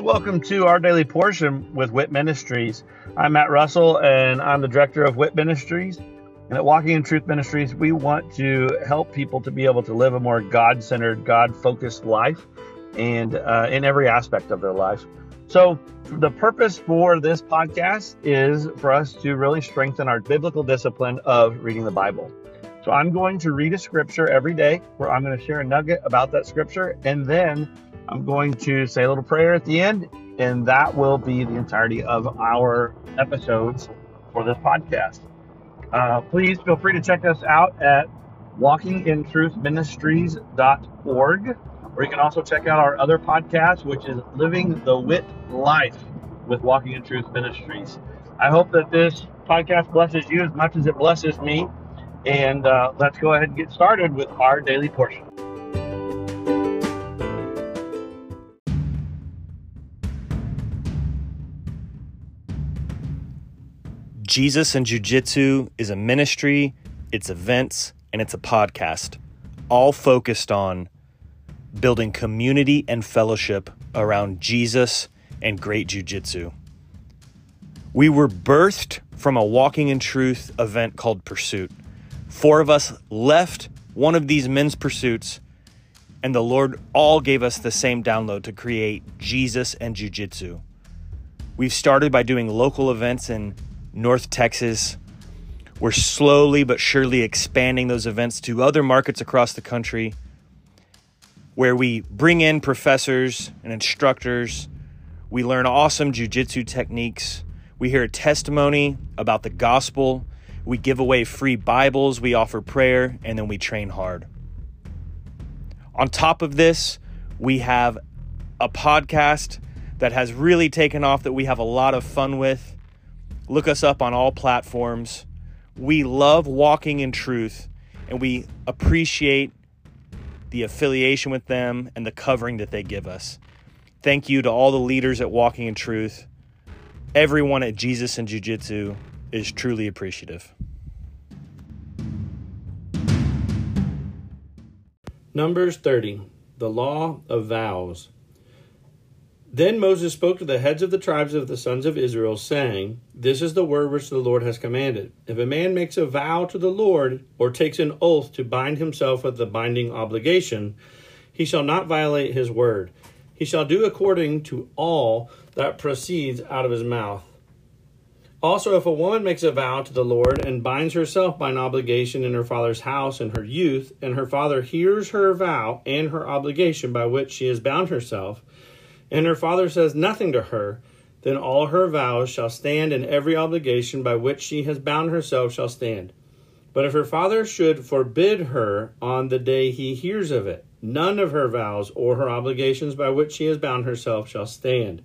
Welcome to our daily portion with WIT Ministries. I'm Matt Russell and I'm the director of WIT Ministries. And at Walking in Truth Ministries, we want to help people to be able to live a more God centered, God focused life and uh, in every aspect of their life. So, the purpose for this podcast is for us to really strengthen our biblical discipline of reading the Bible. So, I'm going to read a scripture every day where I'm going to share a nugget about that scripture, and then I'm going to say a little prayer at the end, and that will be the entirety of our episodes for this podcast. Uh, please feel free to check us out at walkingintruthministries.org, or you can also check out our other podcast, which is Living the Wit Life with Walking in Truth Ministries. I hope that this podcast blesses you as much as it blesses me. And uh, let's go ahead and get started with our daily portion. Jesus and Jiu Jitsu is a ministry, it's events, and it's a podcast, all focused on building community and fellowship around Jesus and great Jiu Jitsu. We were birthed from a Walking in Truth event called Pursuit. Four of us left one of these men's pursuits, and the Lord all gave us the same download to create Jesus and Jiu Jitsu. We've started by doing local events in North Texas. We're slowly but surely expanding those events to other markets across the country where we bring in professors and instructors. We learn awesome jujitsu techniques. We hear a testimony about the gospel. We give away free Bibles. We offer prayer, and then we train hard. On top of this, we have a podcast that has really taken off that we have a lot of fun with. Look us up on all platforms. We love walking in truth and we appreciate the affiliation with them and the covering that they give us. Thank you to all the leaders at Walking in Truth. Everyone at Jesus and Jiu Jitsu is truly appreciative. Numbers 30, the law of vows. Then Moses spoke to the heads of the tribes of the sons of Israel, saying, This is the word which the Lord has commanded. If a man makes a vow to the Lord, or takes an oath to bind himself with the binding obligation, he shall not violate his word. He shall do according to all that proceeds out of his mouth. Also, if a woman makes a vow to the Lord and binds herself by an obligation in her father's house in her youth, and her father hears her vow and her obligation by which she has bound herself, and her father says nothing to her, then all her vows shall stand, and every obligation by which she has bound herself shall stand. But if her father should forbid her on the day he hears of it, none of her vows or her obligations by which she has bound herself shall stand.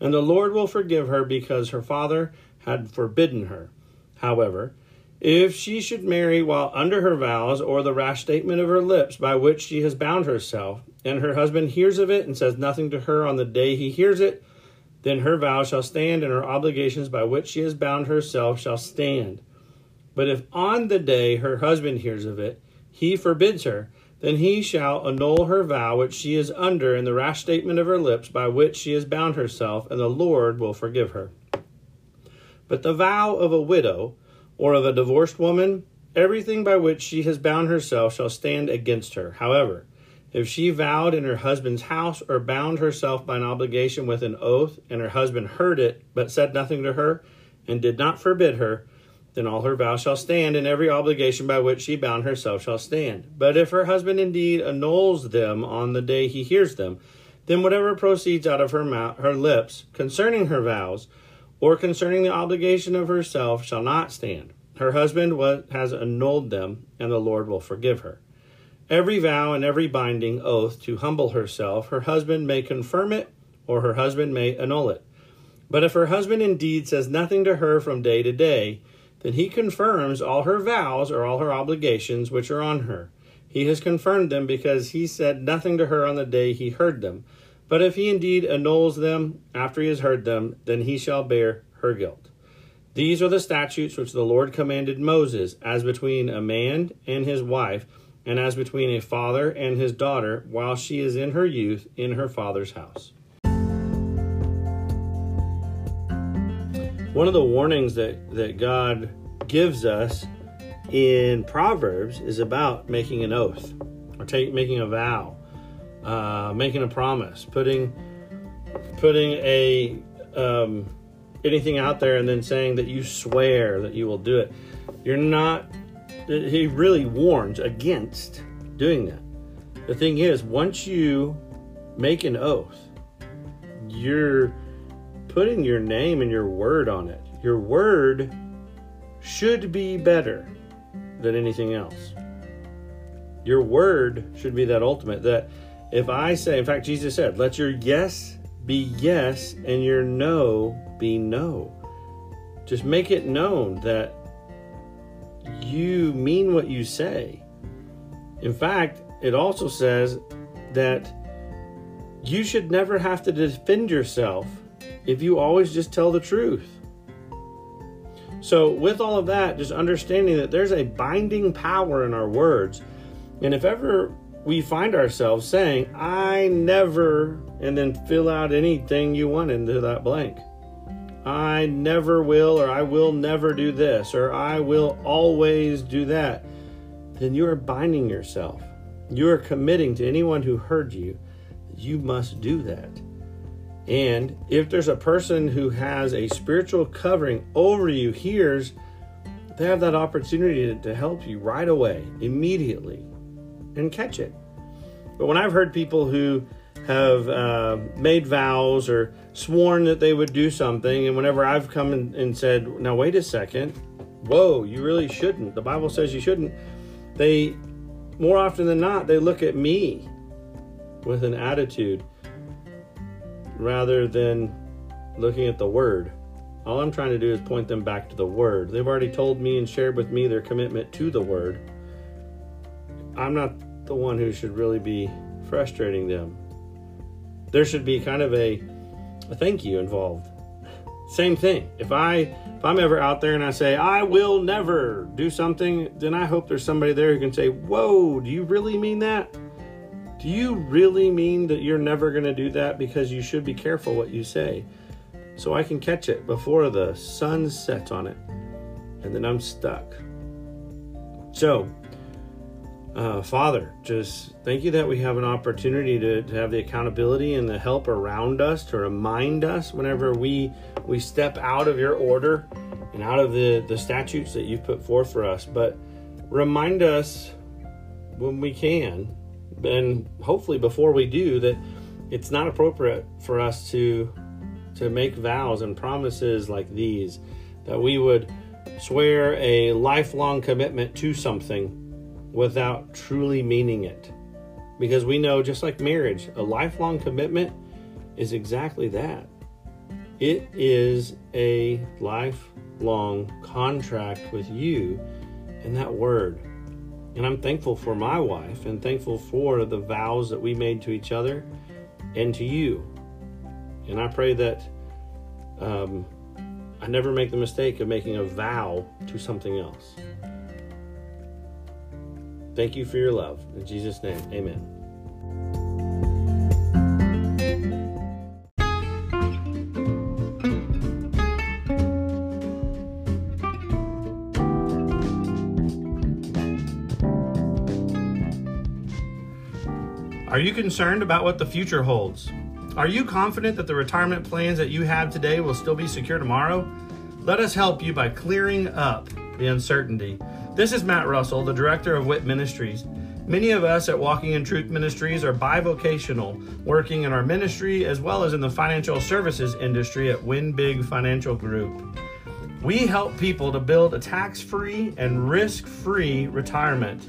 And the Lord will forgive her because her father had forbidden her. However, if she should marry while under her vows, or the rash statement of her lips by which she has bound herself, and her husband hears of it and says nothing to her on the day he hears it, then her vow shall stand, and her obligations by which she has bound herself shall stand. But if on the day her husband hears of it, he forbids her, then he shall annul her vow which she is under in the rash statement of her lips by which she has bound herself, and the Lord will forgive her. But the vow of a widow or of a divorced woman, everything by which she has bound herself shall stand against her. However, if she vowed in her husband's house or bound herself by an obligation with an oath, and her husband heard it, but said nothing to her, and did not forbid her, then all her vows shall stand, and every obligation by which she bound herself shall stand. But if her husband indeed annuls them on the day he hears them, then whatever proceeds out of her mouth, her lips concerning her vows, or concerning the obligation of herself, shall not stand. Her husband has annulled them, and the Lord will forgive her. Every vow and every binding oath to humble herself, her husband may confirm it, or her husband may annul it. But if her husband indeed says nothing to her from day to day, then he confirms all her vows or all her obligations which are on her. He has confirmed them because he said nothing to her on the day he heard them. But if he indeed annuls them after he has heard them, then he shall bear her guilt. These are the statutes which the Lord commanded Moses, as between a man and his wife and as between a father and his daughter while she is in her youth in her father's house. one of the warnings that, that God gives us in Proverbs is about making an oath or take, making a vow, uh, making a promise, putting putting a um, anything out there and then saying that you swear that you will do it. You're not. He really warns against doing that. The thing is, once you make an oath, you're putting your name and your word on it. Your word should be better than anything else. Your word should be that ultimate that if I say, in fact, Jesus said, let your yes be yes and your no be no. Just make it known that you mean what you say. In fact, it also says that you should never have to defend yourself if you always just tell the truth. So, with all of that, just understanding that there's a binding power in our words. And if ever we find ourselves saying, I never, and then fill out anything you want into that blank. I never will, or I will never do this, or I will always do that, then you are binding yourself. You are committing to anyone who heard you, you must do that. And if there's a person who has a spiritual covering over you, hears, they have that opportunity to, help you right away, immediately, and catch it. But when I've heard people who have uh, made vows or sworn that they would do something, and whenever I've come and, and said, now wait a second, whoa, you really shouldn't. The Bible says you shouldn't. They, more often than not, they look at me with an attitude rather than looking at the word. All I'm trying to do is point them back to the word. They've already told me and shared with me their commitment to the word. I'm not the one who should really be frustrating them. There should be kind of a, a thank you involved. Same thing. If I if I'm ever out there and I say I will never do something, then I hope there's somebody there who can say, "Whoa, do you really mean that?" Do you really mean that you're never going to do that? Because you should be careful what you say. So I can catch it before the sun sets on it. And then I'm stuck. So, uh, Father, just thank you that we have an opportunity to, to have the accountability and the help around us to remind us whenever we we step out of your order and out of the, the statutes that you've put forth for us. But remind us when we can and hopefully before we do that it's not appropriate for us to to make vows and promises like these that we would swear a lifelong commitment to something without truly meaning it because we know just like marriage a lifelong commitment is exactly that it is a lifelong contract with you and that word and I'm thankful for my wife and thankful for the vows that we made to each other and to you. And I pray that um, I never make the mistake of making a vow to something else. Thank you for your love. In Jesus' name, amen. Are you concerned about what the future holds? Are you confident that the retirement plans that you have today will still be secure tomorrow? Let us help you by clearing up the uncertainty. This is Matt Russell, the director of WIT Ministries. Many of us at Walking in Truth Ministries are bivocational, working in our ministry as well as in the financial services industry at Win Big Financial Group. We help people to build a tax free and risk free retirement.